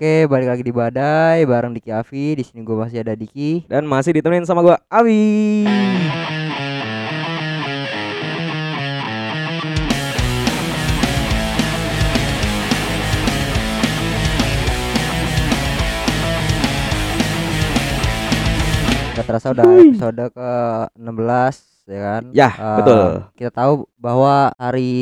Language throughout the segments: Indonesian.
Oke, balik lagi di Badai bareng Diki Avi. Di sini gue masih ada Diki. Dan masih ditemenin sama gua Awi. Gak terasa udah episode ke 16 ya kan. Ya, Eh, betul. Kita tahu bahwa hari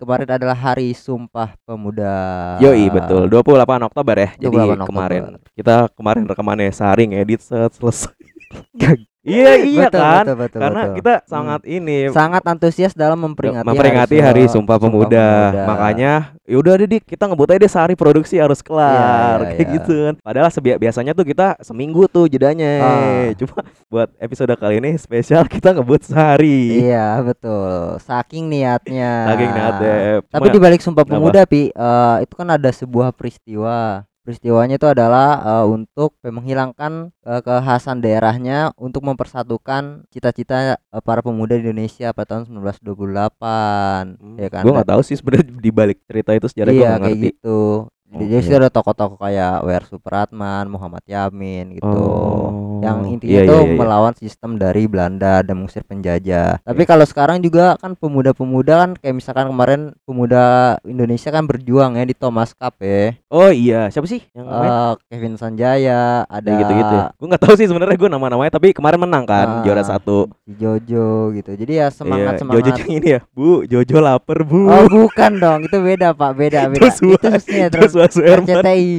kemarin adalah Hari Sumpah Pemuda. Yoi betul 28 Oktober ya. Jadi 28 Oktober. kemarin kita kemarin rekamannya sehari ngedit set selesai. iya iya Betul, kan. betul, betul, Karena betul. kita sangat ini sangat antusias dalam memperingati memperingati Hari Sumpah Pemuda. Makanya yaudah deh kita ngebut aja deh sehari produksi harus kelar iya, kayak iya. gitu kan. Padahal sebi- biasanya tuh kita seminggu tuh jedanya. Ah. Cuma buat episode kali ini spesial kita ngebut sehari. Iya betul. Saking niatnya. Saking niatnya. Tapi Cuma- di balik Sumpah? Pemuda, Pi, eh, itu kan ada sebuah peristiwa. Peristiwanya itu adalah eh, untuk menghilangkan eh, kekhasan daerahnya untuk mempersatukan cita-cita eh, para pemuda di Indonesia pada tahun 1928, ya kan? Gue nggak tahu sih sebenarnya di balik cerita itu sejarah gue Iya kayak ngerti. gitu. Jadi situ ada tokoh-tokoh kayak W.R. Supratman, Muhammad Yamin gitu. Oh, Yang intinya iya, itu iya, iya. melawan sistem dari Belanda dan mengusir penjajah. Tapi kalau sekarang juga kan pemuda-pemuda kan kayak misalkan kemarin pemuda Indonesia kan berjuang ya di Thomas Cup ya. Oh iya, siapa sih yang? Eh, Kevin Sanjaya, ada Ya gitu-gitu. Gue nggak tahu sih sebenarnya gue nama-namanya tapi kemarin menang kan Ah, juara satu. Jojo gitu. Jadi ya semangat Iya, semangat. Jojo yang ini ya, Bu. Jojo lapar bu. Oh bukan dong, itu beda pak, beda beda. Joshua- itu sinetron Joshua Suherman. RCTI.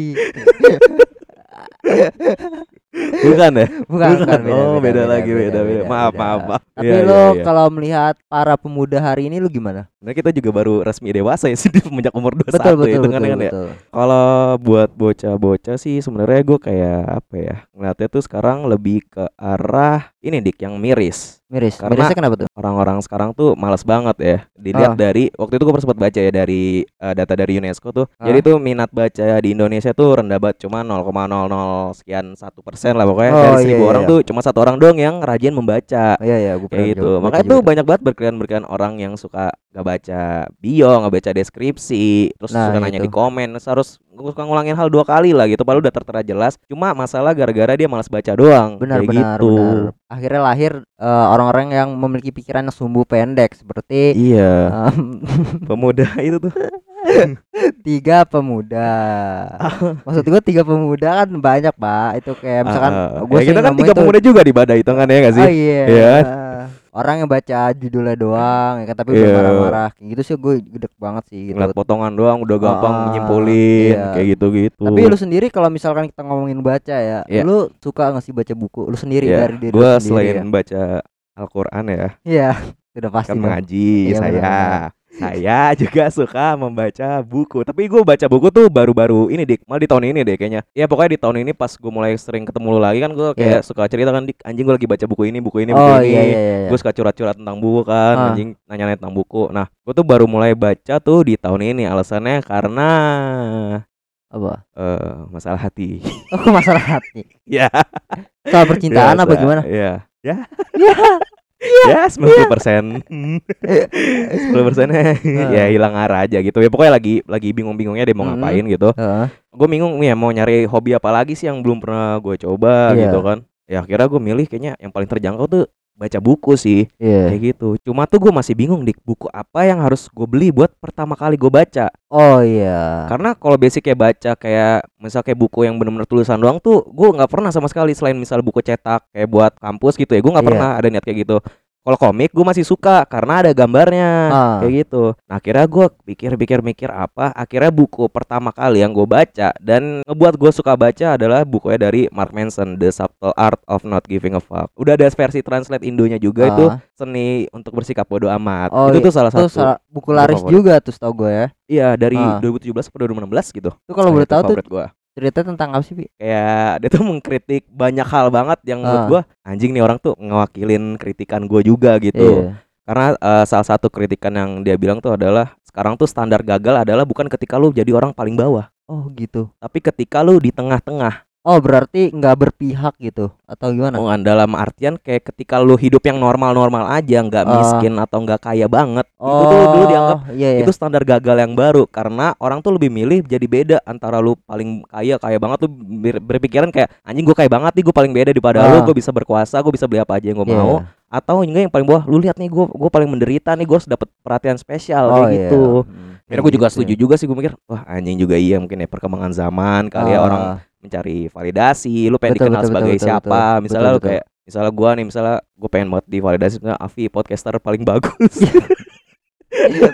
Bukan ya? Bukan, bukan, beda, oh beda, lagi beda beda. Maaf beda. maaf maaf. Tapi Iya, lo iya. kalau melihat para pemuda hari ini lu gimana? Nah, kita juga baru resmi dewasa ya sih di semenjak umur 21 Betul betul itu betul, kan kan ya. betul. Kalau buat bocah-bocah sih sebenarnya gue kayak apa ya? Ngeliatnya tuh sekarang lebih ke arah ini dik yang miris. Miris. Karena- Mirisnya kenapa tuh? Orang-orang sekarang tuh males banget ya. Dilihat Ah. dari waktu itu gue sempat baca ya dari eh, data dari UNESCO tuh. Ah. Jadi tuh minat baca di Indonesia tuh rendah banget cuma 0,00 sekian satu persen lah pokoknya Oh, dari iya, seribu iya, orang iya. tuh cuma satu orang doang yang rajin membaca. Iya iya, gue Kayak gitu. Makanya tuh banyak banget berkelian-berkelian orang yang suka gak baca bio, gak baca deskripsi, terus Nah, suka nanya itu. di komen, terus harus suka ngulangin hal dua kali lah gitu, padahal udah tertera jelas. Cuma masalah gara-gara dia malas baca doang. benar kayak benar gitu. benar. Akhirnya lahir eh, orang-orang yang memiliki pikiran yang sumbu pendek seperti Iya, em, pemuda itu tuh. tiga pemuda. Maksud gue tiga pemuda kan banyak pak. Itu kayak misalkan Ah, gue ya kita kan tiga pemuda juga di badai itu kan ya gak sih? Oh iya. Kan? Orang yang baca judulnya doang ya kan tapi Iya. udah marah-marah kayak gitu sih gue gede banget sih gitu. Ngeliat potongan doang udah gampang Ah, nyimpulin iya. kayak gitu-gitu. Tapi lu sendiri kalau misalkan kita ngomongin baca ya, Iya. lu suka nggak sih baca buku? Lu sendiri ya, dari diri gue selain ya? baca Al-Quran ya, Iya, sudah pasti. kan mengaji Iya, saya. Saya juga suka membaca buku tapi gue baca buku tuh baru-baru ini dik malah di tahun ini deh kayaknya ya pokoknya di tahun ini pas gue mulai sering ketemu lu lagi kan gue kayak suka cerita kan dik anjing gue lagi baca buku ini buku ini buku Iya. Oh ini iya iya iya. gue suka curhat-curhat tentang buku kan Ah. anjing nanya-nanya tentang buku nah gue tuh baru mulai baca tuh di tahun ini alasannya karena Apa? eh masalah hati Oh masalah hati. ya Soal percintaan apa biasa. gimana? ya ya ya sembilan puluh persen sepuluh persennya ya hilang arah aja gitu ya pokoknya lagi lagi bingung-bingungnya dia mau Mm-mm. ngapain gitu Heeh. gue bingung nih ya mau nyari hobi apa lagi sih yang belum pernah gue coba Iya. gitu kan ya akhirnya gue milih kayaknya yang paling terjangkau tuh baca buku sih Iya. kayak gitu cuma tuh gue masih bingung dik buku apa yang harus gue beli buat pertama kali gue baca Oh iya. karena kalau basic kayak baca kayak misal kayak buku yang bener-bener tulisan doang tuh gue nggak pernah sama sekali selain misal buku cetak kayak buat kampus gitu ya gue nggak Iya. pernah ada niat kayak gitu kalau komik gue masih suka karena ada gambarnya Ah. kayak gitu nah akhirnya gue pikir-pikir mikir apa akhirnya buku pertama kali yang gue baca dan ngebuat gue suka baca adalah bukunya dari Mark Manson The Subtle Art of Not Giving a Fuck udah ada versi translate Indonya juga itu Ah. seni untuk bersikap bodoh amat Oh, itu iya. tuh salah Itu satu salah- buku laris juga tuh tau gue ya. iya dari Ah. 2017 atau 2016 gitu Itu kalau boleh itu tahu tuh gua. Cerita tentang apa sih, Pi? kayak dia tuh mengkritik banyak hal banget yang menurut Ah. gua anjing nih orang tuh ngewakilin kritikan gua juga gitu Iya. karena eh, salah satu kritikan yang dia bilang tuh adalah sekarang tuh standar gagal adalah bukan ketika lu jadi orang paling bawah Oh gitu. tapi ketika lu di tengah-tengah Oh berarti nggak berpihak gitu atau gimana? Oh, dalam artian kayak ketika lu hidup yang normal-normal aja, nggak Ah. miskin atau nggak kaya banget, itu tuh dulu dianggap iya, iya. itu standar gagal yang baru karena orang tuh lebih milih jadi beda antara lu paling kaya kaya banget tuh ber- berpikiran kayak anjing gue kaya banget nih gue paling beda daripada lu Ah. gue bisa berkuasa gue bisa beli apa aja yang gue Iya. mau atau enggak yang paling bawah lu lihat nih gue gue paling menderita nih gue harus dapet perhatian spesial Oh kayak iya. gitu Hmm, kayak gue juga gitu setuju ya. juga sih gue mikir wah anjing juga iya mungkin ya perkembangan zaman kali ya Ah, orang mencari validasi lu pengen Betul, dikenal betul, sebagai betul, siapa betul. misalnya Betul, lu betul. kayak misalnya gua nih misalnya gue pengen banget divalidasi misalnya Avi podcaster paling bagus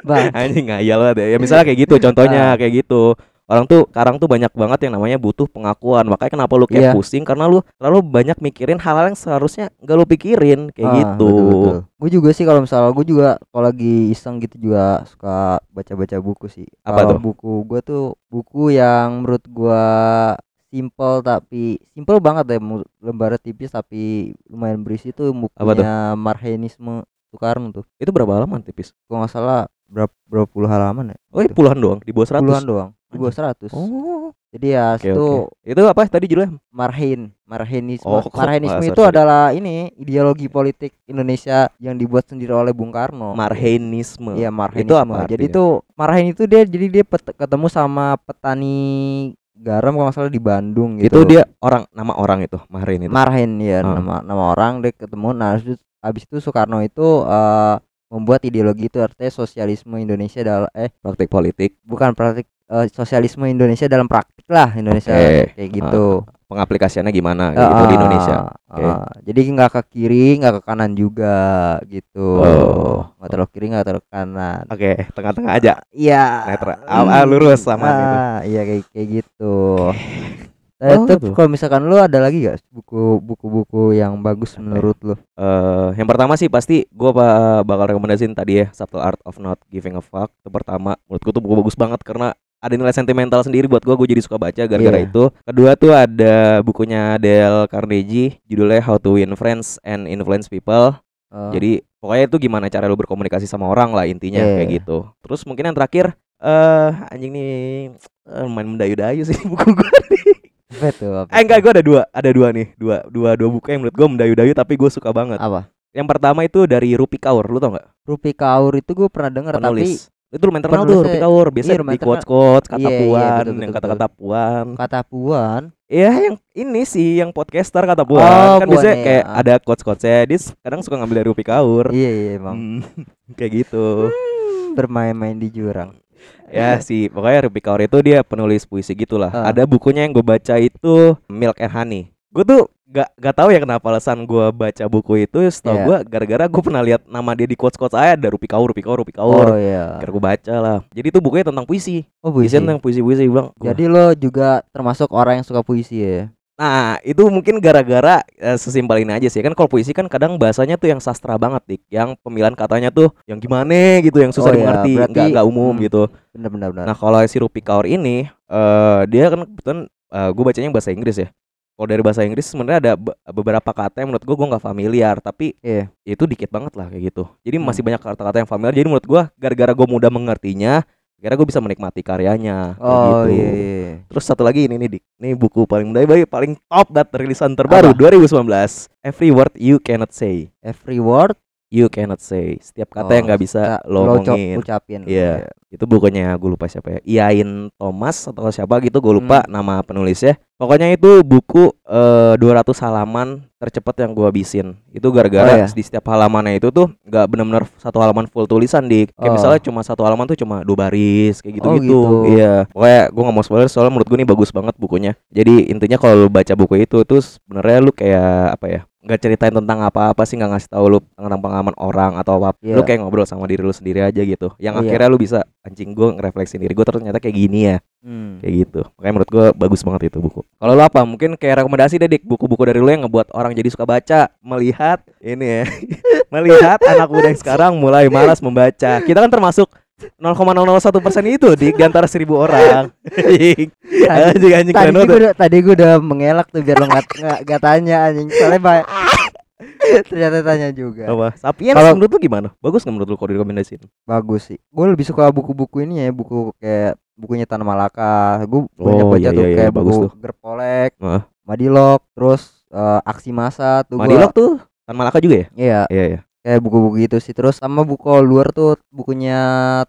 Bang, anjing ngayal banget ya. ya misalnya kayak gitu contohnya Ah. kayak gitu orang tuh sekarang tuh banyak banget yang namanya butuh pengakuan makanya kenapa lu kayak Iya. pusing karena lu terlalu banyak mikirin hal-hal yang seharusnya gak lu pikirin kayak Ah, gitu Gue juga sih kalau misalnya gue juga kalau lagi iseng gitu juga suka baca-baca buku sih. Apa tuh? buku gue tuh buku yang menurut gua simple tapi simple banget deh lembarnya tipis tapi lumayan berisi tuh tuh? bukunya Marhenisme Soekarno tuh. itu berapa halaman tipis Kalau nggak salah berapa berapa puluh halaman ya? oh iya, puluhan doang di bawah seratus Puluhan doang. Di bawah 100. oh Jadi ya oke itu oke itu apa tadi judulnya Marhen, Marhenisme. Oh, itu Sunda? adalah ini ideologi politik Indonesia yang dibuat sendiri oleh Bung Karno. marhenisme Iya marhenisme. Itu apa Jadi tuh marhen itu dia jadi dia pet- ketemu sama petani garam kalau nggak salah di Bandung gitu. itu dia orang nama orang itu marhen itu marhen ya Ah. nama nama orang dia ketemu. Nah habis itu- Soekarno itu eh, membuat ideologi itu artinya sosialisme Indonesia dalam eh praktik politik bukan praktik eh, sosialisme Indonesia dalam praktik lah Indonesia Oke. kayak gitu. Pengaplikasiannya gimana gitu di Ah, Indonesia Oke. ah. jadi nggak ke kiri nggak ke kanan juga gitu Oh. nggak terlalu kiri nggak terlalu kanan oke tengah-tengah aja iya Netral. Ah, ah, lurus sama gitu. ah, iya kayak kayak gitu Oh, Eh, itu gitu. kalau misalkan lu ada lagi gak buku buku-buku yang bagus Apa ya? menurut lu Eh, yang pertama sih pasti gua ba- bakal rekomendasiin tadi ya Subtle Art of Not Giving a Fuck. Itu pertama, menurutku tuh buku bagus banget karena ada nilai sentimental sendiri buat gua, gue jadi suka baca gara-gara Iya. itu. Kedua tuh ada bukunya Dale Carnegie, judulnya How to Win Friends and Influence People. Eh, Jadi pokoknya itu gimana cara lu berkomunikasi sama orang lah intinya Iya. kayak gitu. Terus mungkin yang terakhir eh anjing nih eh, main mendayu-dayu sih buku gua. apa tuh apa Eh enggak, gue ada dua, ada dua nih, dua, dua, dua buku yang menurut gue mendayu-dayu tapi gue suka banget. apa Yang pertama itu dari Rupi Kaur, lu tau nggak? Rupi Kaur itu gue pernah denger tapi Penulis. Itu lumayan terkenal tuh Rupi Kaur, biasa iya, di quotes quotes kata Iya, iya, puan, betul, yang kata-kata puan. kata puan Iya, yang ini sih, yang podcaster kata puan. Oh, kan biasanya Puan, kayak iya. ada quotes quotesnya, dia kadang suka ngambil dari Rupi Kaur. iya iya emang Hmm, kayak gitu. bermain-main di jurang ya sih, pokoknya Rupi Kaur itu dia penulis puisi gitulah. Ah. Ada bukunya yang gue baca itu Milk and Honey. Gue tuh gak gak tahu ya kenapa alasan gue baca buku itu. Setahu Iya. gue gara-gara gue pernah lihat nama dia di quotes quotes saya ada Rupi Kaur, Rupi Kaur, Rupi Kaur. oh iya Akhirnya gue baca lah. Jadi itu bukunya tentang puisi. oh puisi Puisi tentang puisi-puisi gue bilang. "Wah, jadi lo juga termasuk orang yang suka puisi ya Nah, itu mungkin gara-gara eh, sesimpel ini aja sih. Kan kalau puisi kan kadang bahasanya tuh yang sastra banget, Dik. Yang pemilihan katanya tuh yang gimana gitu, yang susah Oh, iya. dimengerti, Berarti- nggak nggak umum hmm. gitu. bener-bener bener. Nah, kalau si Rupi Kaur ini eh dia kan kebetulan gue bacanya bahasa Inggris ya. Kalau dari bahasa Inggris sebenarnya ada be- beberapa kata yang menurut gue gue nggak familiar, tapi Iya. itu dikit banget lah kayak gitu. Jadi Hmm. masih banyak kata-kata yang familiar. Jadi menurut gue gara-gara gue mudah mengertinya, kira gue bisa menikmati karyanya. kayak oh gitu. iya, iya. Terus satu lagi ini nih Dik. Ini buku paling baik paling top dat rilisan terbaru Apa? 2019. Every word you cannot say. every word You cannot say. Setiap kata Oh, yang nggak bisa lo lo ucap- omongin. ucapin Iya. Itu bukunya gue lupa siapa ya. Iain Thomas atau siapa gitu gue lupa Hmm. nama penulisnya. Pokoknya itu buku eh, 200 halaman tercepat yang gue habisin. Itu gara-gara Oh, iya. di setiap halamannya itu tuh nggak benar-benar satu halaman full tulisan di kayak Oh. misalnya cuma satu halaman tuh cuma dua baris kayak Oh, gitu-gitu. gitu. Iya. Pokoknya gue nggak mau spoiler soalnya menurut gue ini bagus banget bukunya. Jadi intinya kalau lu baca buku itu tuh sebenarnya lu kayak apa ya? Nggak ceritain tentang apa-apa sih nggak ngasih tahu lu tentang pengalaman orang atau apa Iya. lu kayak ngobrol sama diri lu sendiri aja gitu. Yang Iya. akhirnya lu bisa anjing gue ngerefleksi diri gue ternyata kayak gini ya. Hmm. kayak gitu. Makanya menurut gue bagus banget itu buku. Kalau lu apa? Mungkin kayak rekomendasi deh dik buku-buku dari lu yang ngebuat orang jadi suka baca. Melihat ini ya. Melihat anak muda yang sekarang mulai malas membaca. Kita kan termasuk 0,001 persen itu di antara seribu orang. Anjing anjing anjing tadi keren gue tadi gue udah mengelak tuh biar lo nggak nggak tanya anjing. Soalnya ba- ternyata tanya juga. Apa? Sapiens Kalau- menurut lu gimana? bagus nggak menurut lu kalau direkomendasiin? Bagus sih. Gue lebih suka buku-buku ini ya buku kayak bukunya Tanah Malaka. Gue banyak Oh, baca iya, tuh iya, iya, kayak bagus buku tuh. Gerpolek Heeh. Madilog, terus eh, aksi massa tuh gua- Madilog tuh Tan Malaka juga ya? Iya, Iya iya. Kayak buku-buku gitu sih. Terus sama buku luar tuh bukunya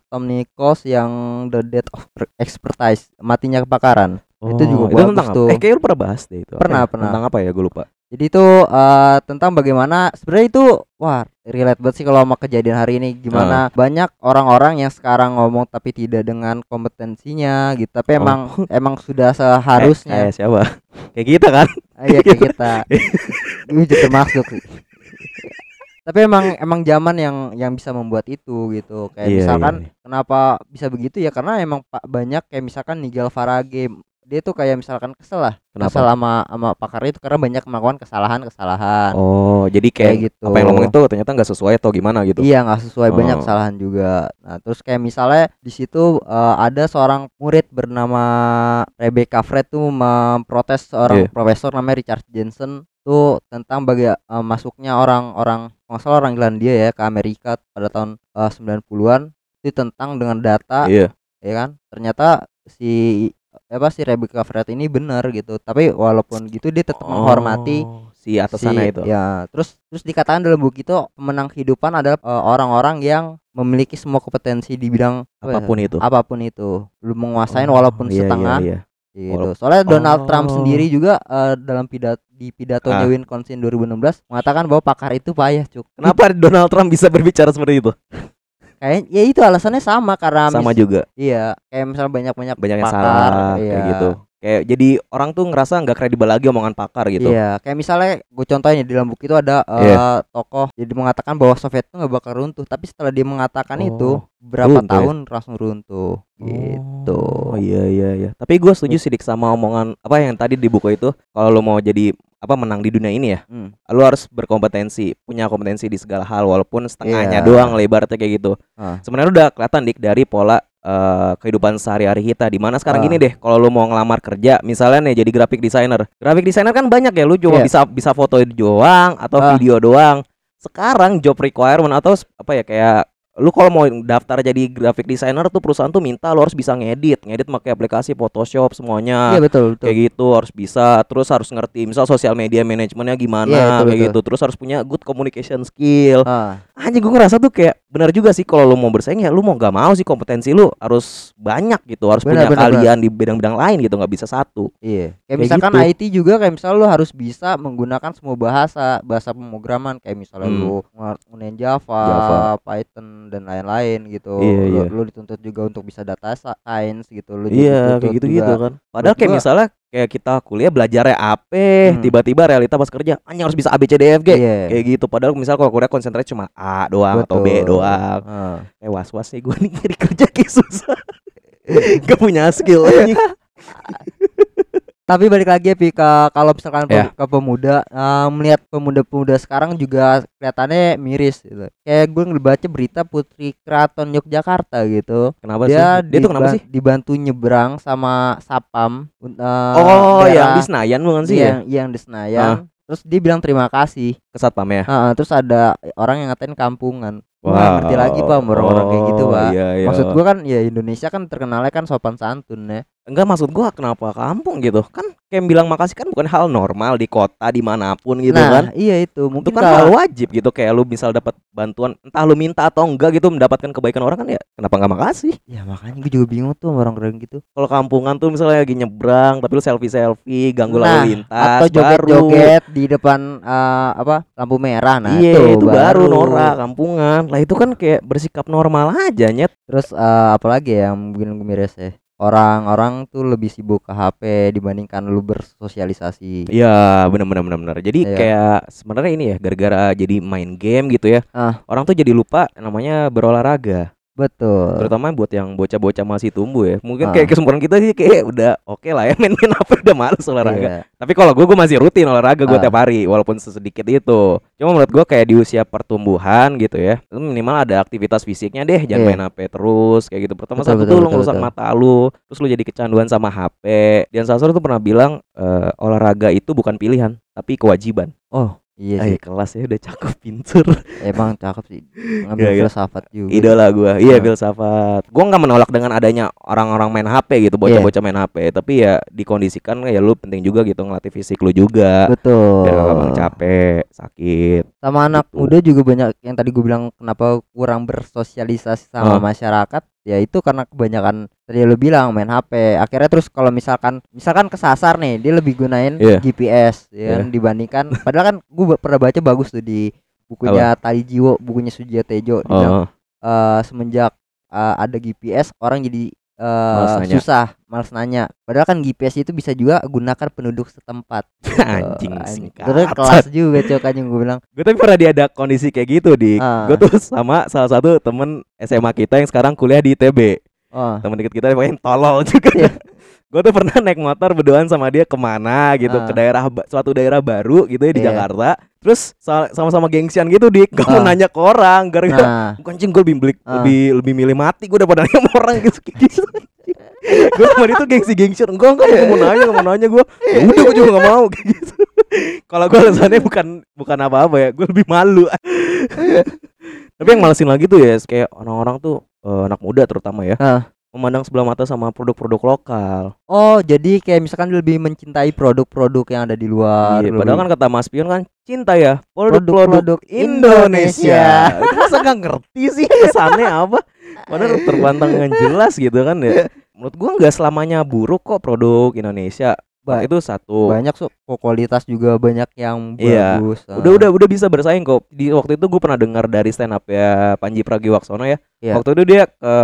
Tom Nichols yang The Death of Expertise, matinya kebakaran. Itu juga itu bagus tentang apa? tuh. Eh kayaknya lu pernah bahas deh itu. Apa Pernah, ya? pernah. Tentang apa ya? Gue lupa. Jadi itu eh, tentang bagaimana sebenarnya itu wah relate banget sih kalau sama kejadian hari ini gimana banyak orang-orang yang sekarang ngomong tapi tidak dengan kompetensinya gitu. Tapi Oh. emang emang sudah Eh, seharusnya kayak siapa? kayak kita kan? Ah, Iya kayak kita. Ini juga termasuk. Tapi emang emang zaman yang yang bisa membuat itu gitu. Kayak Iya, misalkan iya, iya. kenapa bisa begitu ya karena emang pak banyak kayak misalkan Nigel Farage dia tuh kayak misalkan kesel lah Kenapa? kesel sama sama pakar itu karena banyak melakukan kesalahan-kesalahan Oh, jadi kayak, kayak gitu apa yang ngomong itu ternyata nggak sesuai atau gimana gitu. iya nggak sesuai banyak Oh. kesalahan juga nah terus kayak misalnya di situ eh, ada seorang murid bernama Rebecca Fred tuh memprotes seorang Iya. profesor namanya Richard Jensen tuh tentang bagi eh, masuknya orang-orang kalau nggak salah orang Irlandia ya ke Amerika pada tahun eh, 90-an itu tentang dengan data Iya. ya kan ternyata si apa si Rebecca Fred ini benar gitu tapi walaupun gitu dia tetap menghormati Oh, si atasannya si- itu. ya terus terus dikatakan dalam buku itu pemenang kehidupan adalah eh, orang-orang yang memiliki semua kompetensi di bidang apa ya, Apa pun itu. apa pun itu lu menguasain Oh, walaupun iya, setengah Iya, iya. gitu Walaupun- soalnya Donald Trump Oh. sendiri juga eh, dalam pidat di pidatonya Ah. Wisconsin 2016 mengatakan bahwa pakar itu payah cuk Kenapa Donald Trump bisa berbicara seperti itu? kayak ya itu alasannya sama karena Sama mis- juga. iya kayak misalnya banyak-banyak Banyak yang pakar, salah iya. kayak gitu. Kayak jadi orang tuh ngerasa nggak kredibel lagi omongan pakar gitu. Iya, kayak misalnya gue contohnya di dalam buku itu ada eh, Iya. tokoh jadi mengatakan bahwa Soviet itu nggak bakal runtuh, tapi setelah dia mengatakan itu Oh, berapa runtuh ya? tahun langsung runtuh gitu. Oh iya iya iya. Tapi gue setuju sih Dik sama omongan apa yang tadi di buku itu. Kalau lo mau jadi apa menang di dunia ini ya, Hmm. lo harus berkompetensi, punya kompetensi di segala hal walaupun setengahnya Iya. doang lebarnya kayak gitu. Ah. Sebenarnya udah kelihatan Dik dari pola eh, kehidupan sehari-hari kita di mana sekarang Ah. gini deh kalau lu mau ngelamar kerja misalnya nih jadi graphic designer graphic designer kan banyak ya lu cuma Iya. bisa bisa foto doang atau Ah. video doang sekarang job requirement atau apa ya kayak lu kalau mau daftar jadi graphic designer tuh perusahaan tuh minta lu harus bisa ngedit ngedit pakai aplikasi Photoshop semuanya Iya betul betul. kayak gitu harus bisa terus harus ngerti misal sosial media manajemennya gimana Iya, itu kayak betul. gitu terus harus punya good communication skill Ah, anjing gue ngerasa tuh kayak benar juga sih kalau lu mau bersaing ya lu mau gak mau sih kompetensi lu harus banyak gitu harus Benar, punya benar, kalian di bidang-bidang lain gitu nggak bisa satu iya. Kayak, Kayak misalkan gitu. IT juga kayak misalnya lu harus bisa menggunakan semua bahasa, bahasa pemrograman kayak misalnya Hmm. lu nggunain Java, Java. Python dan lain-lain gitu. Iya, lu, iya. lu dituntut juga untuk bisa data science gitu. Lu iya kayak gitu juga gitu kan padahal kayak misalnya kayak kita kuliah belajarnya AP Hmm. tiba-tiba realita pas kerja anjing harus bisa A B C D E F G Iya. kayak gitu padahal misal kalau kuliah konsentrasi cuma A doang atau B Betul. doang Ah. kayak was was nih gue nih nyari kerja kayak susah gak punya skill Tapi balik lagi ya Pi, ke kalau misalkan Ya. ke pemuda eh, melihat pemuda-pemuda sekarang juga kelihatannya miris gitu. Kayak gue ngebaca berita Putri Keraton Yogyakarta gitu. kenapa Dia sih dia tuh kenapa sih dibantu nyebrang sama sapam eh, oh yang di Senayan bukan sih iya, ya yang, yang di Senayan. Terus dia bilang terima kasih. ke satpam ya Heeh, terus ada orang yang ngatain kampungan. Gua nggak ngerti lagi pak orang-orang kayak gitu Oh, pak. iya, iya. Maksud gua kan ya Indonesia kan terkenalnya kan sopan santun ya. Enggak maksud gua kenapa kampung gitu? Kan kayak bilang makasih kan bukan hal normal di kota di mana pun gitu nah kan. iya itu Itu mungkin kan hal wajib gitu Kayak lu misal dapat bantuan Entah lu minta atau enggak gitu Mendapatkan kebaikan orang kan ya Kenapa nggak makasih? Ya makanya gue juga bingung tuh sama orang-orang gitu. Kalau kampungan tuh misalnya lagi nyebrang Tapi lu selfie-selfie Ganggu Nah, lalu lintas atau baru. joget-joget di depan eh, apa lampu merah. Nah Iya itu, baru norak kampungan. Lah itu kan kayak bersikap normal aja nyet. Terus eh, apalagi ya yang bikin gue miris ya orang-orang tuh lebih sibuk ke HP dibandingkan lu bersosialisasi Iya bener bener bener bener. Jadi Iya. kayak sebenarnya ini ya gara-gara jadi main game gitu ya. Ah. Orang tuh jadi lupa namanya berolahraga. Betul Terutama buat yang bocah-bocah masih tumbuh ya. Mungkin Ah. kayak kesempatan kita sih kayak udah oke lah ya main-main apa udah males olahraga. Iya. Tapi kalau gue gue masih rutin olahraga gue Ah. tiap hari walaupun sesedikit itu. Cuma menurut gue kayak di usia pertumbuhan gitu ya. Minimal ada aktivitas fisiknya deh, jangan Iya. main HP terus kayak gitu. Pertama Betul, satu betul, tuh lu ngerusak betul. mata lu, terus lu jadi kecanduan sama HP. Dian Sastro tuh pernah bilang eh, olahraga itu bukan pilihan, tapi kewajiban. oh Iya Ah, sih. iya, kelas ya udah cakep pinter Emang cakep sih. Ngambil Iya, iya. filsafat juga. idola gua iya filsafat gua nggak menolak dengan adanya orang-orang main HP gitu bocah-bocah main HP tapi ya dikondisikan ya lu penting juga gitu ngelatih fisik lu juga Betul. biar gak capek sakit Sama anak Gitu. muda juga banyak yang tadi gue bilang kenapa kurang bersosialisasi sama Ah. masyarakat. Ya itu karena kebanyakan tadi lu bilang main HP. Akhirnya terus kalau misalkan misalkan kesasar nih, dia lebih gunain Iya. GPS ya kan, dibandingkan padahal kan gue pernah baca bagus tuh di bukunya Tali Jiwo, bukunya Sujia Tejo bilang oh eh, semenjak eh, ada GPS orang jadi eh, Males susah males nanya. Padahal kan GPS itu bisa juga gunakan penduduk setempat. Anjing singkat terus kelas juga cok anjing gue bilang. Gue tapi pernah dia ada kondisi kayak gitu di Ah. gue tuh sama salah satu temen SMA kita yang sekarang kuliah di ITB oh temen deket kita yang tolol juga Iya. gue tuh pernah naik motor berduaan sama dia ke mana gitu Ah. ke daerah suatu daerah baru gitu ya di Iya. Jakarta terus sa- sama-sama gengsian gitu dik gue mau Ah. nanya ke orang gara-gara nah Bukan anjing gue lebih beli, Ah. lebih lebih milih mati gue daripada nanya sama orang gitu gitu. gue sama dia tuh gengsi gengsian enggak enggak gue mau nanya mau nanya gue ya udah gue juga gak mau kayak gitu kalau gue alasannya bukan bukan apa-apa ya gue lebih malu tapi yang malesin lagi tuh ya kayak orang-orang tuh eh, anak muda terutama ya Ah. memandang sebelah mata sama produk-produk lokal oh jadi kayak misalkan lebih mencintai produk-produk yang ada di luar Iya, padahal kan kata Mas Pion kan cinta ya produk-produk Indonesia. Itu masa nggak ngerti sih kesannya apa? Padahal terbantang dengan jelas gitu kan ya. Menurut gua nggak selamanya buruk kok produk Indonesia. Ba- itu satu. banyak so kualitas juga banyak yang Iya. bagus ah. Udah udah udah bisa bersaing kok. Di waktu itu gue pernah dengar dari stand up ya Panji Pragiwaksono ya. Iya. Waktu itu dia ke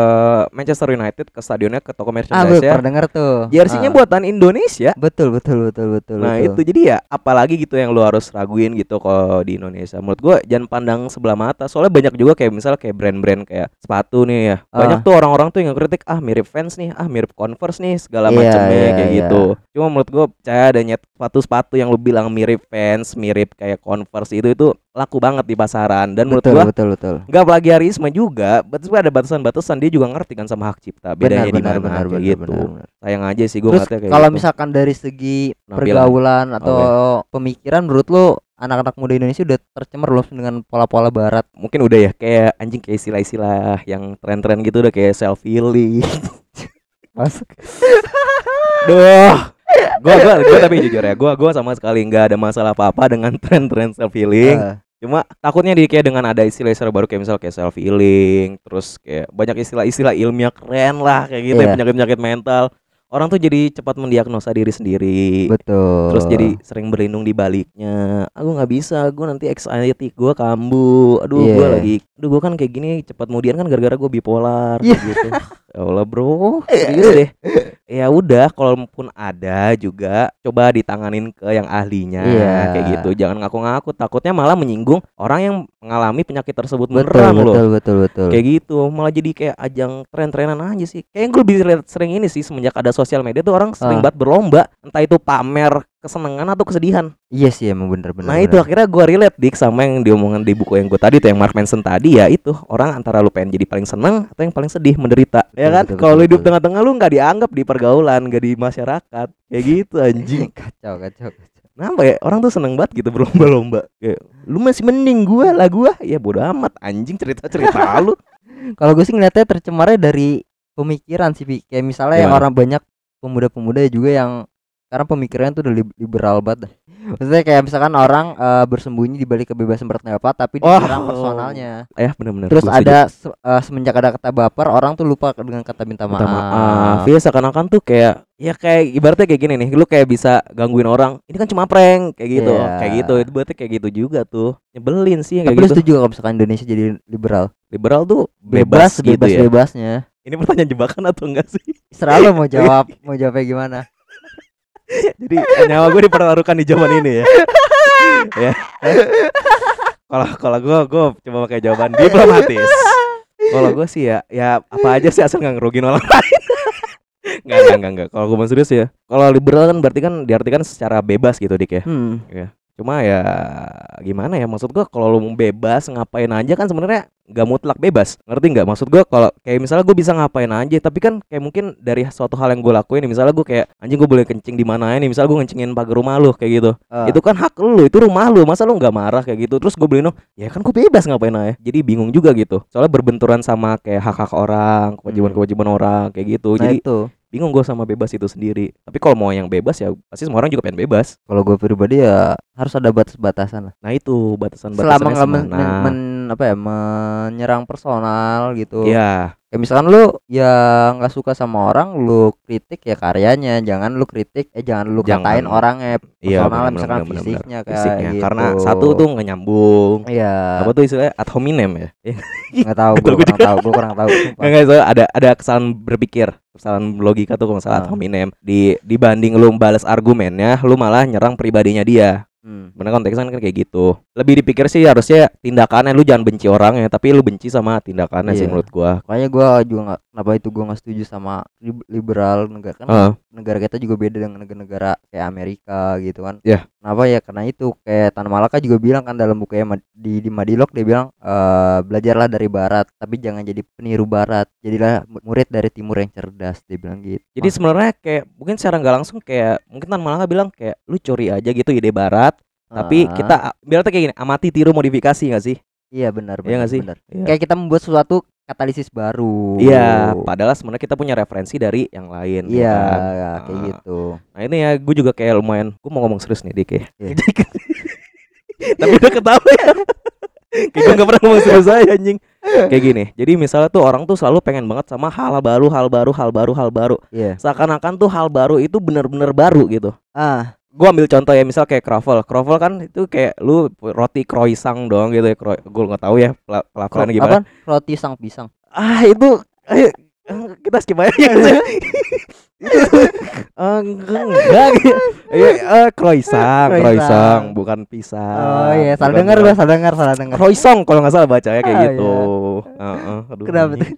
Manchester United ke stadionnya ke toko ah merchandise ya. pernah denger tuh Jersey-nya Ah. buatan Indonesia. betul betul betul betul Nah betul. itu jadi ya apalagi gitu yang lu harus raguin gitu kalau di Indonesia. Menurut gua jangan pandang sebelah mata. Soalnya banyak juga kayak misal kayak brand-brand kayak sepatu nih ya. Banyak Ah. tuh orang-orang tuh yang kritik ah mirip fans nih, ah mirip Converse nih segala Iya, macamnya iya, kayak iya. gitu. Cuma menurut gua percaya adanya sepatu-sepatu yang lu bilang mirip fans, mirip kayak Converse itu itu laku banget di pasaran dan menurut betul gua betul betul nggak plagiarisme juga, betul ada batasan-batasan dia juga ngerti kan sama hak cipta bedanya di mana benar, gitu. benar, benar. Sayang aja sih gua Terus kayak kalau gitu. misalkan dari segi Penampilan. pergaulan atau pemikiran menurut lo anak-anak muda Indonesia udah tercemar belum dengan pola-pola barat? mungkin udah ya kayak anjing kayak istilah-istilah yang tren-tren gitu udah kayak self healing. Masuk. Duh. Gua gua gua tapi jujur ya, gua gua sama sekali nggak ada masalah apa-apa dengan tren-tren self healing. Ah, Cuma takutnya di kayak dengan ada istilah-istilah baru kayak misal kayak self healing, terus kayak banyak istilah-istilah ilmiah keren lah kayak gitu Iya. penyakit-penyakit mental. Orang tuh jadi cepat mendiagnosa diri sendiri. betul. Terus jadi sering berlindung di baliknya. Aku nggak bisa, gue nanti anxiety gue kambuh. Aduh, gue Iya. lagi, aduh gue kan kayak gini cepat kemudian kan gara-gara gue bipolar kayak gitu. Ya Allah bro, serius deh. Ya udah, kalaupun ada juga coba ditanganin ke yang ahlinya Iya. kayak gitu. Jangan ngaku-ngaku, takutnya malah menyinggung orang yang mengalami penyakit tersebut betul beneran betul loh. betul betul. Kayak gitu, malah jadi kayak ajang tren-trenan aja sih. Kayak gue lebih sering ini sih semenjak ada sosial media tuh orang sering Ah. banget berlomba, entah itu pamer kesenangan atau kesedihan. Iya sih emang bener bener. nah itu akhirnya gue relate dik sama yang diomongin di buku yang gue tadi tuh yang Mark Manson tadi ya itu orang antara lu pengen jadi paling seneng atau yang paling sedih menderita ya Betul, kan betul, kalau lu hidup tengah-tengah lu nggak dianggap di pergaulan nggak di masyarakat kayak gitu anjing kacau kacau. kacau. Kenapa ya orang tuh seneng banget gitu berlomba-lomba kayak lu masih mending gua lah gua ya bodo amat anjing cerita-cerita lu Kalau gue sih ngeliatnya tercemarnya dari pemikiran sih. Kayak misalnya yang orang banyak pemuda-pemuda juga yang sekarang pemikirannya tuh udah lib- liberal banget. Maksudnya kayak misalkan orang eh, bersembunyi di balik kebebasan berpendapat tapi Oh. diserang personalnya. ya bener-bener Terus gua setuju. ada se- eh, semenjak ada kata baper orang tuh lupa dengan kata minta maaf. minta maaf ya seakan-akan tuh kayak ya kayak ibaratnya kayak gini nih lu kayak bisa gangguin orang ini kan cuma prank kayak gitu Iya. kayak gitu itu berarti kayak gitu juga tuh nyebelin sih yang Tapi kayak lu gitu setuju kalau misalkan Indonesia jadi liberal? liberal tuh Bebas, bebas, gitu bebas, ya bebasnya. ini pertanyaan jebakan atau enggak sih Selalu mau jawab, mau jawabnya gimana? Jadi nyawa gue dipertaruhkan di zaman ini ya ya kalau kalau gue gue coba pakai jawaban diplomatis kalau gue sih ya ya apa aja sih asal nggak ngerugin orang lain Enggak, enggak, enggak, enggak. Kalau gue serius ya. Kalau liberal kan berarti kan diartikan secara bebas gitu, Dik ya. Hmm. Cuma ya gimana ya maksud gua kalau lu mau bebas ngapain aja kan sebenarnya nggak mutlak bebas. Ngerti nggak? Maksud gua kalau kayak misalnya gue bisa ngapain aja tapi kan kayak mungkin dari suatu hal yang gue lakuin misalnya gue kayak anjing gue boleh kencing di mana ini misalnya gue ngencingin pagar rumah lu kayak gitu. Ah. itu kan hak lu itu rumah lu. Masa lu nggak marah kayak gitu? Terus gue beliin ya kan gue bebas ngapain aja. Jadi bingung juga gitu. Soalnya berbenturan sama kayak hak hak orang kewajiban kewajiban orang kayak gitu. Nah jadi itu bingung gue sama bebas itu sendiri. Tapi kalau mau yang bebas ya pasti semua orang juga pengen bebas. Kalau gue pribadi ya harus ada batas-batasan lah. Nah itu batasan selama nggak men, men- men- apa ya menyerang personal gitu. Ya kayak misalkan lu ya nggak suka sama orang lu kritik ya karyanya jangan lu kritik eh jangan lu Jangan. katain orangnya iya personal benar, misalkan benar. fisiknya kayak fisiknya gitu. karena satu tuh nggak nyambung iya apa tuh istilahnya ad hominem ya nggak tahu gue kurang tahu gue kurang tahu. Nggak, soalnya ada ada kesalahan berpikir kesalahan logika tuh kalau misalnya ad Ah. hominem di dibanding lu balas argumennya lu malah nyerang pribadinya dia Hmm. Bener konteksnya kan kayak gitu. Lebih dipikir sih harusnya tindakannya lu jangan benci orangnya, tapi lu benci sama tindakannya sih Iya. menurut gua. makanya gue juga nggak kenapa itu gue nggak setuju sama lib- liberal negara kan Heeh. negara kita juga beda dengan negara-negara kayak Amerika gitu kan Iya. Kenapa ya karena itu kayak Tan Malaka juga bilang kan dalam bukunya di di Madilog dia bilang eh, belajarlah dari barat tapi jangan jadi peniru barat jadilah mu- murid dari timur yang cerdas dia bilang gitu Jadi sebenarnya kayak mungkin secara nggak langsung kayak mungkin Tan Malaka bilang kayak lu curi aja gitu ide barat, tapi Ah, kita biar kayak gini, amati tiru modifikasi gak sih? iya benar Iya benar sih? benar. Iya. kayak kita membuat sesuatu katalisis baru Iya, padahal sebenarnya kita punya referensi dari yang lain. ya iya kan? kayak Ah. gitu Nah ini ya gue juga kayak lumayan Gue mau ngomong serius nih Dik ya Iya. Tapi udah ketawa ya Kayak gue gak pernah ngomong serius aja anjing Kayak gini Jadi misalnya tuh orang tuh selalu pengen banget sama hal baru Hal baru, hal baru, hal baru iya Seakan-akan tuh hal baru itu bener-bener baru gitu ah Gue ambil contoh ya misal kayak croffle Croffle kan itu kayak lu roti croissant doang gitu ya Gue gak tau ya pel- pelafalannya gimana apa roti sang pisang Ah itu ayo, eh, Kita skip aja ya Itu eh, enggak enggak gitu. Iya, eh, croissant, Croissant. bukan pisang. oh iya salah dengar gua salah dengar salah dengar Croissant kalau nggak salah bacanya kayak Ah, gitu. Heeh, aduh, Kenapa anjing.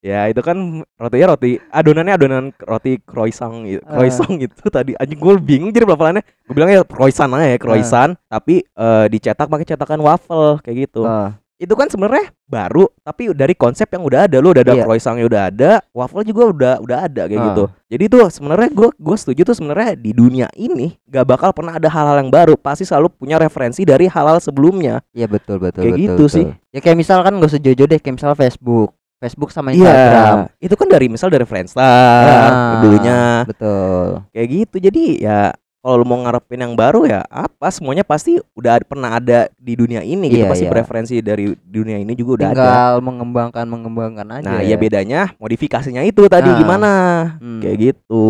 Ya itu kan rotinya roti adonannya adonan roti croissant gitu. Ah. Croissant gitu tadi anjing gue bingung jadi pelafalannya. Gue bilang ya croissant aja ya, croissant tapi eh, dicetak pakai cetakan waffle kayak gitu. Ah, Itu kan sebenarnya baru tapi dari konsep yang udah ada lu udah ada Iya. croissantnya udah ada, waffle juga udah udah ada kayak Ah. gitu. Jadi tuh sebenarnya gue gue setuju tuh sebenarnya di dunia ini gak bakal pernah ada hal-hal yang baru, pasti selalu punya referensi dari hal-hal sebelumnya. Iya betul betul Kayak betul, gitu betul. sih. Ya kayak misalkan gak usah jojo deh, kayak misal Facebook, Facebook sama Instagram. Iya, itu kan dari misal dari Friendster Ya, dulunya Betul. kayak gitu. Jadi ya kalau lu mau ngarepin yang baru ya apa semuanya pasti udah ada- pernah ada di dunia ini gitu Iya, pasti iya. preferensi dari dunia ini juga udah ada. Tinggal mengembangkan mengembangkan aja. Nah, ya bedanya modifikasinya itu tadi Nah. gimana? Hmm. Kayak gitu.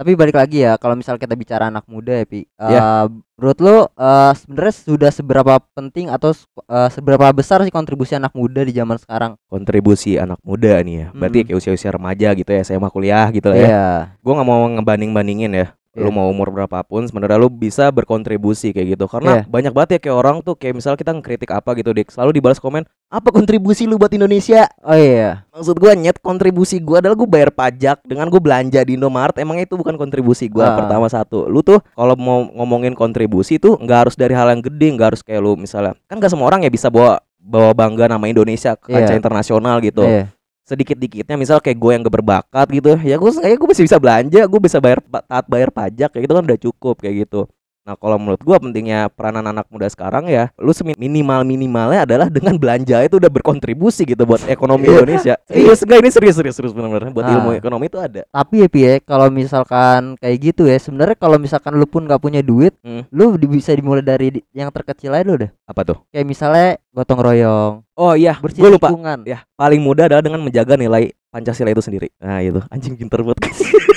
Tapi balik lagi ya, kalau misal kita bicara anak muda ya, Pi. Ya. menurut lu eh, sebenarnya sudah seberapa penting atau eh, seberapa besar sih kontribusi anak muda di zaman sekarang? Kontribusi anak muda nih ya. Berarti Hmm. kayak usia-usia remaja gitu ya, SMA kuliah gitu lah ya. Iya. Gue nggak mau ngebanding-bandingin ya. Lu Iya. mau umur berapapun sebenarnya lu bisa berkontribusi kayak gitu. Karena Iya. banyak banget ya kayak orang tuh kayak misal kita ngekritik apa gitu dik, selalu dibalas komen, "Apa kontribusi lu buat Indonesia?" Oh iya. Maksud gua nyet kontribusi gua adalah gua bayar pajak dengan gua belanja di Indomaret. Emang itu bukan kontribusi gua Ah. pertama satu. Lu tuh kalau mau ngomongin kontribusi tuh nggak harus dari hal yang gede, nggak harus kayak lu misalnya. Kan gak semua orang ya bisa bawa bawa bangga nama Indonesia ke kancah Iya. internasional gitu. Iya. Sedikit dikitnya misal kayak gue yang gak berbakat gitu, ya gue kayak gue masih bisa belanja, gue bisa bayar taat bayar pajak kayak gitu kan udah cukup kayak gitu. Nah kalau menurut gua pentingnya peranan anak muda sekarang ya Lu minimal minimalnya adalah dengan belanja itu udah berkontribusi gitu buat ekonomi Indonesia. Serius enggak ini serius serius serius benar-benar buat Ah. ilmu ekonomi itu ada. Tapi ya Pi ya, kalau misalkan kayak gitu ya, sebenarnya kalau misalkan lu pun nggak punya duit, Hmm. lu bisa dimulai dari yang terkecil aja dulu deh. Apa tuh? Kayak misalnya gotong royong, Oh iya. Bersih gue lupa. lingkungan. Ya paling mudah adalah dengan menjaga nilai Pancasila itu sendiri. Nah itu anjing pinter buat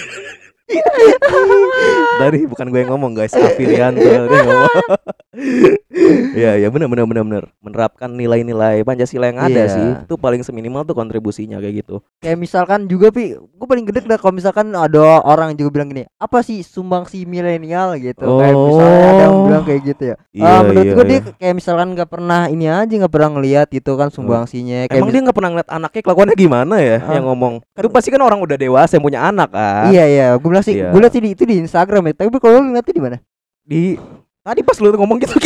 Tadi bukan gue yang ngomong guys. Afilian tuh dia ngomong Iya ya benar benar benar benar menerapkan nilai-nilai Pancasila yang ada Iya. sih itu paling seminimal tuh kontribusinya kayak gitu Kayak misalkan juga Pi, gue paling gede dah kalau misalkan ada orang juga bilang gini, apa sih sumbang si milenial gitu. Kayak misalnya ada yang Oh. bilang kayak gitu ya. Iya, Ah, menurut iya, gue dia iya. kayak misalkan nggak pernah ini aja nggak pernah ngelihat gitu kan sumbangsinya. Kayak Emang dia nggak pernah ngeliat anaknya kelakuannya gimana ya Ah. yang ngomong itu pasti kan orang udah dewasa yang punya anak kan Iya iya, gue bilang sih, Iya. gue lihat sih di, itu di Instagram ya. Tapi kalau lu ngeliatnya di mana? di Tadi pas lu ngomong gitu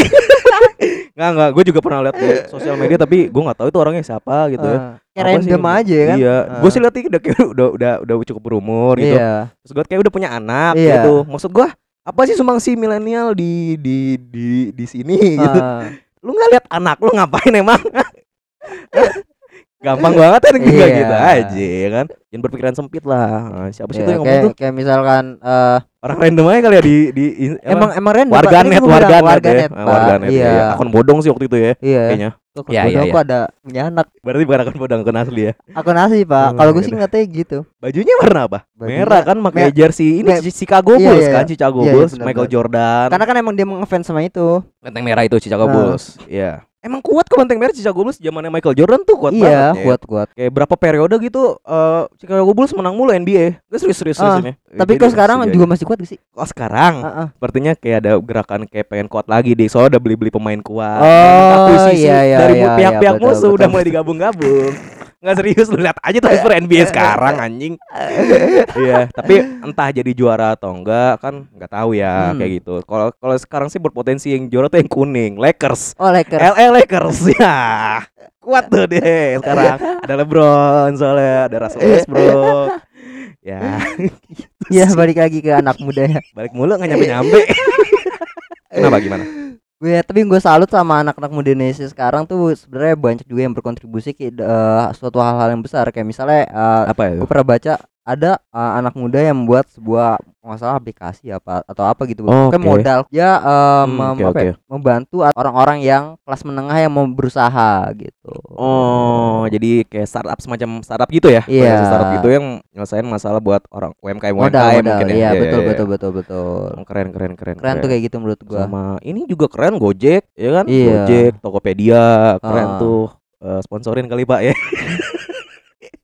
Enggak enggak, gue juga pernah lihat di sosial media tapi gue nggak tahu itu orangnya siapa gitu ya. Eh, kayak Apa sih random ini? aja ya kan Iya, Eh. gue sih lihat udah kayak udah udah udah cukup berumur gitu. iya Terus gue kayak udah punya anak Iya. gitu. Maksud gue apa sih sumbangsi milenial di di di di sini gitu. Eh, Lu nggak lihat anak lu ngapain emang? Gampang banget kan Iya. gitu aja ya kan. Jangan berpikiran sempit lah. Nah, siapa sih iya, tuh yang kayak, ngomong tuh? kayak misalkan eh Orang random aja kali ya di di emang emang random warganet bilang warganet ya. warganet, Ah, warganet iya ya. Akun bodong sih waktu itu ya iya kayaknya. Kok Iya, bodoh iya, kok ada punya anak Berarti bukan akun bodong akun asli ya. akun asli pak Oh, kalau gue gitu. sih ngatanya gitu Bajunya warna apa? Bajunya Merah kan pakai jersey ini Chicago Iya, Bulls iya, kan iya. Chicago Iya, iya, Bulls Michael. Jordan karena kan emang dia ngefans sama itu benteng merah itu Chicago Nah. Bulls. Iya. Emang kuat kok benteng merah Chicago Bulls zamannya Michael Jordan tuh kuat iya banget. ya. kuat kuat Kayak berapa periode gitu eh Chicago Bulls menang mulu NBA. Gue serius-serius Ah, ini. tapi Jadi kok sekarang juga masih kuat gak sih kok sekarang Heeh. sepertinya kayak ada gerakan kayak pengen kuat lagi deh soalnya udah beli-beli pemain kuat. Oh, Memang akuisisi iya, iya, dari iya, pihak-pihak iya, betul, musuh udah betul. mulai digabung-gabung. Nggak serius lu lihat aja transfer NBA sekarang anjing. Iya, tapi entah jadi juara atau enggak kan nggak tahu ya Hmm. kayak gitu. Kalau kalau sekarang sih berpotensi yang juara tuh yang kuning, Lakers. oh Lakers LA Lakers ya. Kuat tuh deh sekarang. Ada LeBron soalnya, ada Russell Westbrook. ya, Iya balik lagi ke anak muda ya balik mulu nggak nyampe-nyampe. Kenapa gimana? Gue tapi gue salut sama anak-anak muda Indonesia sekarang tuh sebenarnya banyak juga yang berkontribusi ke eh, suatu hal-hal yang besar kayak misalnya eh, Apa ya? gue pernah baca ada uh, anak muda yang membuat sebuah nggak salah aplikasi apa atau apa gitu Oh, Pokoknya oke. modal ya uh, Hmm, mem- oke, apa ya, membantu orang-orang yang kelas menengah yang mau berusaha gitu Oh, jadi kayak startup semacam startup gitu ya? Iya. Organisasi Startup gitu yang nyelesain masalah buat orang UMKM modal UMKM modal mungkin ya. iya Iya, betul iya, betul iya. betul betul Oh, Keren keren keren. keren tuh kayak gitu menurut gua Sama ini juga keren Gojek, ya kan? Iya. Gojek, Tokopedia, keren Ah. tuh. Eh, sponsorin kali Pak ya.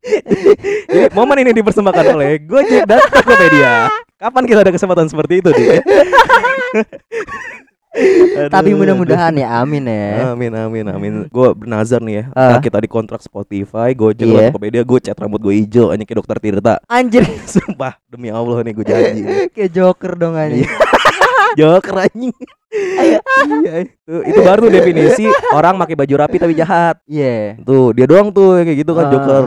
Jadi, momen ini dipersembahkan oleh Gojek dan Tokopedia. Kapan kita ada kesempatan seperti itu, Dik? tapi Aduh, mudah-mudahan ya amin ya Amin amin amin. Gue bernazar nih ya. Ntar kita di kontrak Spotify, Gojek Iya. yeah. Tokopedia, gue cat rambut gue hijau anjing kayak dokter Tirta. anjir Sumpah demi Allah nih gue janji. kayak joker dong anjir Joker anjing. Iya itu itu baru definisi orang pakai baju rapi tapi jahat. iya Tuh dia doang tuh kayak gitu kan Ah. Joker.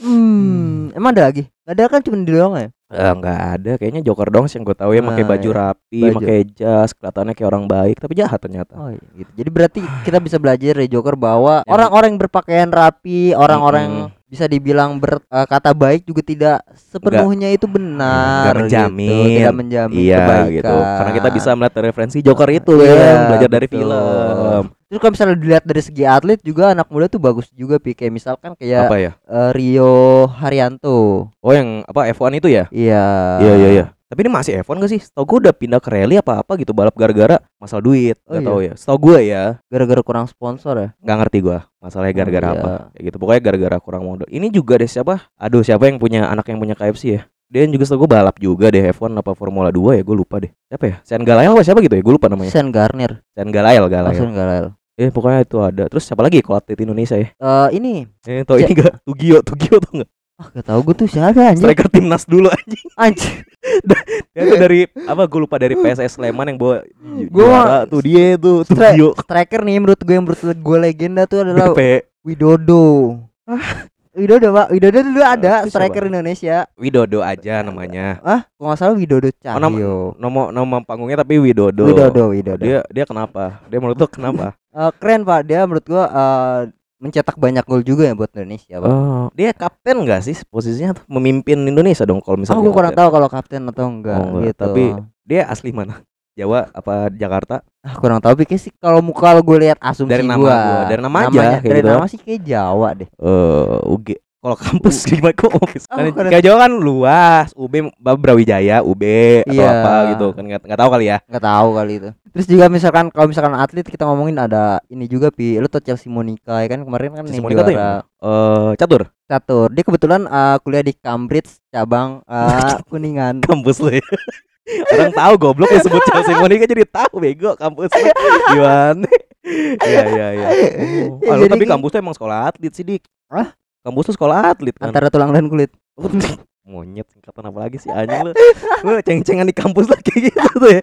hmm emang ada lagi ada kan cuma di doang ya Eh, nggak ada kayaknya Joker dong sih yang gue tahu ya pakai Ah, baju iya. rapi, Baju. pakai jas, kelihatannya kayak orang baik tapi jahat ternyata. Oh iya gitu. Jadi berarti kita bisa belajar dari Joker bahwa Yang- orang-orang yang berpakaian rapi, orang-orang Mm-mm. bisa dibilang berkata baik juga tidak sepenuhnya itu benar. Nggak menjamin. gitu. Tidak menjamin Iya kebaikan. gitu. Karena kita bisa melihat referensi Joker itu Iya, ya, belajar dari betul. film. Terus kalau misalnya dilihat dari segi atlet juga anak muda tuh bagus juga Pi. Kayak misalkan kayak Apa ya? eh, Rio Haryanto. Oh yang apa F1 itu ya? Iya. Iya iya iya. Tapi ini masih F1 gak sih? Setahu gue udah pindah ke rally apa apa gitu balap gara-gara masalah duit. Oh, Gak iya. tahu ya. Setahu gue ya, Gara-gara kurang sponsor ya. nggak ngerti gue masalahnya Oh, gara-gara iya. apa. Kayak gitu. Pokoknya gara-gara kurang modal. Ini juga deh siapa? Aduh siapa yang punya anak yang punya KFC ya? Dia juga setahu gue balap juga deh F1 apa Formula 2 ya gue lupa deh. Siapa ya? Sen Galael apa siapa gitu ya? Gue lupa namanya. Sen Garner. Sen Galael Galael. Sen Galael. Eh pokoknya itu ada. Terus siapa lagi kalau atlet Indonesia ya? Eh ini Eh tau Ja- ini gak? Tugio, Tugio tuh nggak? ah gak tau gue tuh siapa anjir. Striker timnas dulu anjing. Anjir. Ya, itu dari apa gue lupa dari PSS Sleman yang bawa Gua tuh dia tuh Tugio. striker nih menurut gue yang menurut gue legenda tuh adalah BP Widodo. Widodo pak, Widodo dulu ada itu striker siapa? Indonesia. Widodo aja namanya. Ah, kalau nggak salah Widodo Oh, nama, Cahyo. nama nama panggungnya tapi Widodo. Widodo, Widodo. Dia dia kenapa? Dia menurut kenapa? Eh, keren pak, dia menurut gue eh, mencetak banyak gol juga ya buat Indonesia pak. oh, dia kapten enggak sih posisinya tuh memimpin Indonesia dong kalau Oh, misalnya. gue dia kurang tahu kalau kapten atau enggak, Oh, enggak, gitu. tapi dia asli mana? Jawa apa Jakarta? Ah, kurang tahu pikir sih kalau muka kalau gue lihat asumsi Dari nama gua. gua, dari nama aja, Namanya, dari gitu. nama sih kayak Jawa deh. Eh, UG. Kalau kampus gimana kok? Oh, Kan kayak Jawa kan luas. UB Brawijaya, UB atau Iya. apa gitu kan nggak nggak tahu kali ya. nggak tahu kali itu. Terus juga misalkan kalau misalkan atlet kita ngomongin ada ini juga pi, lu tau Chelsea Monica ya kan kemarin kan Chelsea Monica juara? Eh, catur. catur. Dia kebetulan eh, kuliah di Cambridge cabang eh, Kuningan. kampus lu ya. Orang tahu goblok yang sebut Chelsea Monica jadi tahu bego kampus. Gimana? Iya iya iya. Oh, Ya, tapi kampus tuh emang sekolah atlet sih, Dik. Hah? Kampus tuh sekolah atlet kan. Antara tulang dan kulit. monyet singkatan apa lagi sih anjing lu lu ceng-cengan di kampus kayak gitu tuh ya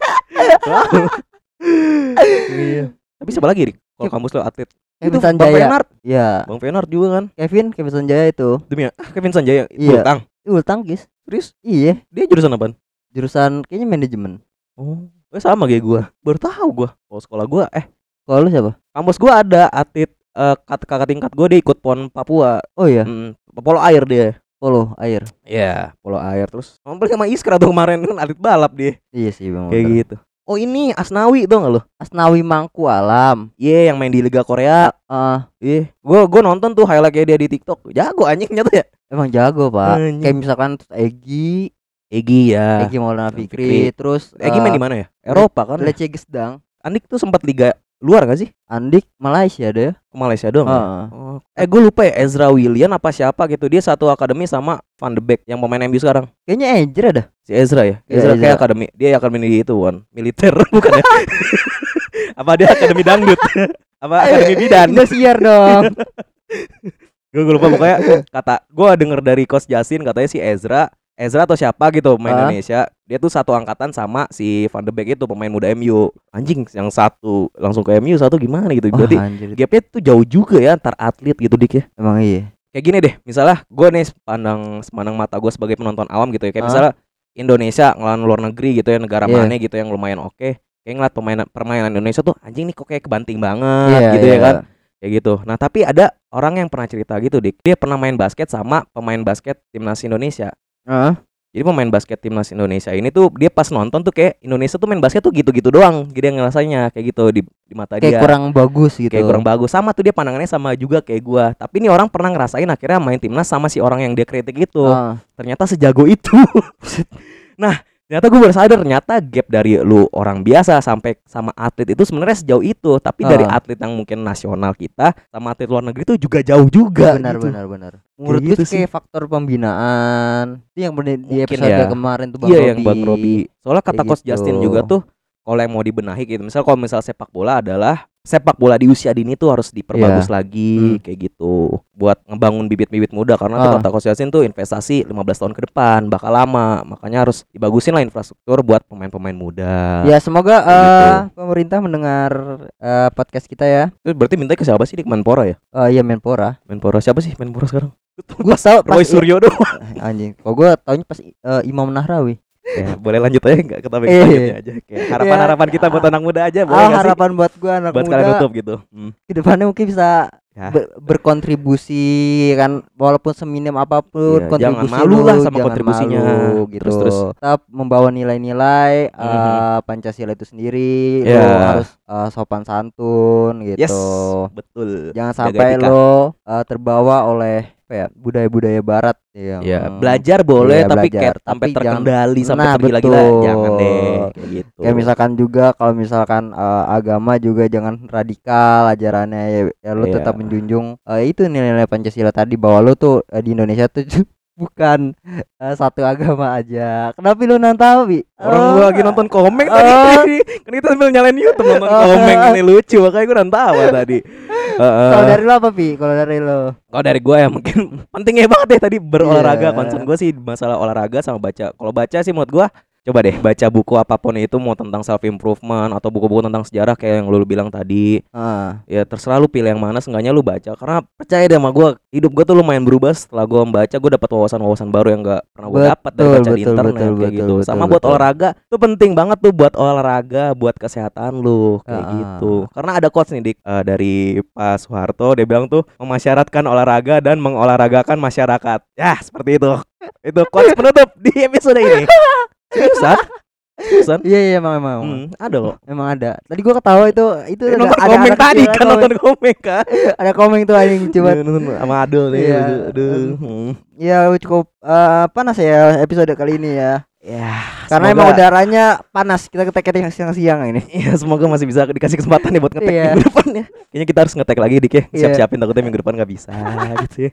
iya tapi siapa lagi Dik? kalau kampus lu atlet Kevin Itu Bang Sanjaya Fenard ya Bang Fenard juga kan Kevin Kevin Sanjaya itu demi ah, Kevin Sanjaya Iya. Bultang Ul tangkis serius iya dia jurusan apa jurusan kayaknya manajemen. Oh eh, sama kayak gua. Baru tahu gua. Kalau sekolah gua eh. Kalau lu siapa? Kampus gua ada atlet eh, kat- kakak tingkat gua dia ikut pon Papua. Oh iya? Mm, polo air dia. Polo air? Iya, polo air. Terus ngobrol sama Iskra tuh kemarin kan atlet balap dia. iya sih bang Kayak gitu. Oh ini Asnawi tuh nggak lo? Asnawi Mangku Alam Iya yang main di Liga Korea. ah. Iya, gua gua nonton tuh highlightnya dia di TikTok. Jago anjing nyata ya. emang jago pak. Anjing. kayak misalkan Egi Egi ya. Egi Maulana Fikri. Fikri terus Egi main di mana ya? Eropa kan. Lece Gesdang Andik tuh sempat liga luar gak sih? Andik Malaysia deh Ke Malaysia doang. ya? Heeh. Oh. Eh gue lupa ya Ezra William apa siapa gitu Dia satu akademi sama Van de Beek Yang pemain MU sekarang kayaknya Ejer ada Si Ezra ya Ezra kayak Ezra. akademi Dia akademi di itu kan Militer bukan ya Apa dia akademi dangdut Apa akademi bidan Indosiar dong Gue lupa pokoknya Kata Gue denger dari Coach Jasin Katanya si Ezra Ezra atau siapa gitu pemain Ah. Indonesia Dia tuh satu angkatan sama si Van de Beek itu Pemain muda MU Anjing yang satu langsung ke MU Satu gimana gitu Berarti anjir. gapnya tuh jauh juga ya Antar atlet gitu Dik ya emang iya kayak gini deh misalnya gue nih pandang semandang mata gue sebagai penonton awam gitu ya kayak Ah. misalnya Indonesia ngelawan luar negeri gitu ya negara Iya. mana gitu yang lumayan oke kayak ngeliat pemain permainan Indonesia tuh anjing nih kok kayak kebanting banget Iya, gitu ya iya. kan kayak gitu nah tapi ada orang yang pernah cerita gitu dik dia pernah main basket sama pemain basket timnas Indonesia Heeh. jadi pemain basket timnas Indonesia ini tuh dia pas nonton tuh kayak Indonesia tuh main basket tuh gitu-gitu doang. Jadi yang ngerasanya kayak gitu di, di mata kayak dia. kurang bagus gitu. Kayak kurang bagus. Sama tuh dia pandangannya sama juga kayak gua. Tapi ini orang pernah ngerasain akhirnya main timnas sama si orang yang dia kritik itu. Ah. ternyata sejago itu. Nah ternyata gue baru sadar ternyata gap dari lu orang biasa sampai sama atlet itu sebenarnya sejauh itu tapi dari Ah. atlet yang mungkin nasional kita sama atlet luar negeri itu juga jauh juga benar gitu. benar benar menurut gitu gue sih sih. kayak faktor pembinaan itu yang bener di episode ya. kemarin tuh bang iya Robi. yang bang Robi soalnya kata Kayak coach Justin gitu. juga tuh kalau yang mau dibenahi gitu. Misal kalau misal sepak bola adalah sepak bola di usia dini tuh harus diperbagus lagi Hmm. kayak gitu. Buat ngebangun bibit-bibit muda karena Ah. kata coach tuh investasi 15 tahun ke depan bakal lama. Makanya harus dibagusin lah infrastruktur buat pemain-pemain muda. Ya semoga Kayak gitu. eh, pemerintah mendengar eh, podcast kita ya. Terus berarti minta ke siapa sih di Menpora ya? Eh iya Menpora. Menpora siapa sih? Menpora sekarang? Gue tau pas Roy Suryo doang. Anjing. Kok gue taunya pas eh, Imam Nahrawi ya, boleh lanjut aja nggak ke topik Iya. selanjutnya aja kayak harapan-harapan kita buat anak muda aja boleh ah, harapan buat gue anak buat muda kalian tutup gitu hmm. ke depannya mungkin bisa Ya. ber- berkontribusi kan walaupun seminim apa pun Iya, jangan kontribusi malu lu, lah sama jangan kontribusinya. malu, gitu Terus- terus. tetap membawa nilai-nilai Mhm. eh, Pancasila itu sendiri lu Iya. harus eh, sopan santun gitu yes betul jangan sampai lo eh, terbawa oleh apa ya budaya-budaya barat yang ya belajar boleh Iya, tapi belajar. kayak sampai Tapi jangan- terkendali sampai Nah, tergila-gila jangan deh kayak gitu. Kayak misalkan juga kalau misalkan eh, agama juga jangan radikal ajarannya ya, ya lu Iya. tetap menjunjung eh, itu nilai-nilai Pancasila tadi bahwa lu tuh eh, di Indonesia tuh bukan eh, satu agama aja. Kenapa lu nonton Bi? orang Oh, gua lagi nonton komeng Oh. tadi kan kita sambil nyalain YouTube nonton Oh. komeng ini lucu makanya gua nonton tawa tadi Heeh. Kalau dari lu apa Pi? Kalau dari lu? Kalau dari gue ya mungkin pentingnya banget deh tadi berolahraga Iya. concern gue sih masalah olahraga sama baca. Kalau baca sih menurut gue coba deh baca buku apa pun itu mau tentang self improvement atau buku-buku tentang sejarah kayak yang lu bilang tadi. Ah, Ya terserah lu pilih yang mana seenggaknya lu baca karena percaya deh sama gue hidup gue tuh lumayan berubah setelah gue membaca gue dapat wawasan-wawasan baru yang gak pernah gue dapat dari Betul, baca di betul, internet betul, kayak betul, gitu. betul, Sama buat betul. olahraga tuh penting banget tuh buat olahraga buat kesehatan lu kayak Ah. gitu. Karena ada quotes nih Dik eh, dari Pak Soeharto dia bilang tuh memasyaratkan olahraga dan mengolahragakan masyarakat. Ya, seperti itu. itu quotes penutup di episode ini. Seriusan? Seriusan? iya iya emang emang. Hmm, ada loh. Emang ada. Tadi gua ketawa itu itu Eh, ada- nonton ada komen anak tadi kan komen. nonton komen kan. ada komen tuh anjing coba. Iya, nonton sama Adul nih. Iya. Aduh. Hmm. Ya cukup eh, panas ya episode kali ini ya. Ya, Karena semoga- emang udaranya panas. Kita ketek yang siang-siang ini. Iya, semoga masih bisa dikasih kesempatan nih buat ngetek Iya. minggu depan ya. Kayaknya kita harus ngetek lagi dik ya. Iya. Siap-siapin takutnya minggu depan nggak bisa gitu ya.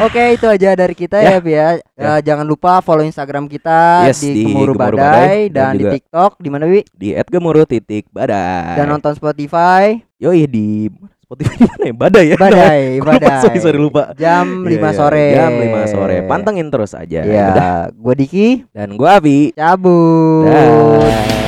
Oke, itu aja dari kita Ya. ya, Bi ya. Ya. Eh, jangan lupa follow Instagram kita Yes, di, di Gemuruh Badai, Badai, dan dan, di TikTok di mana, Wi? Di @gemuruh titik badai. Dan nonton Spotify. Yoi di Spotify di mana ya? Badai ya. Badai, Gua lupa, badai. sorry, sorry, lupa. Jam Iya, 5 iya, sore. Jam 5 sore. Pantengin terus aja. Ya, Udah. gua Diki Dan gua Abi. cabut. Dah.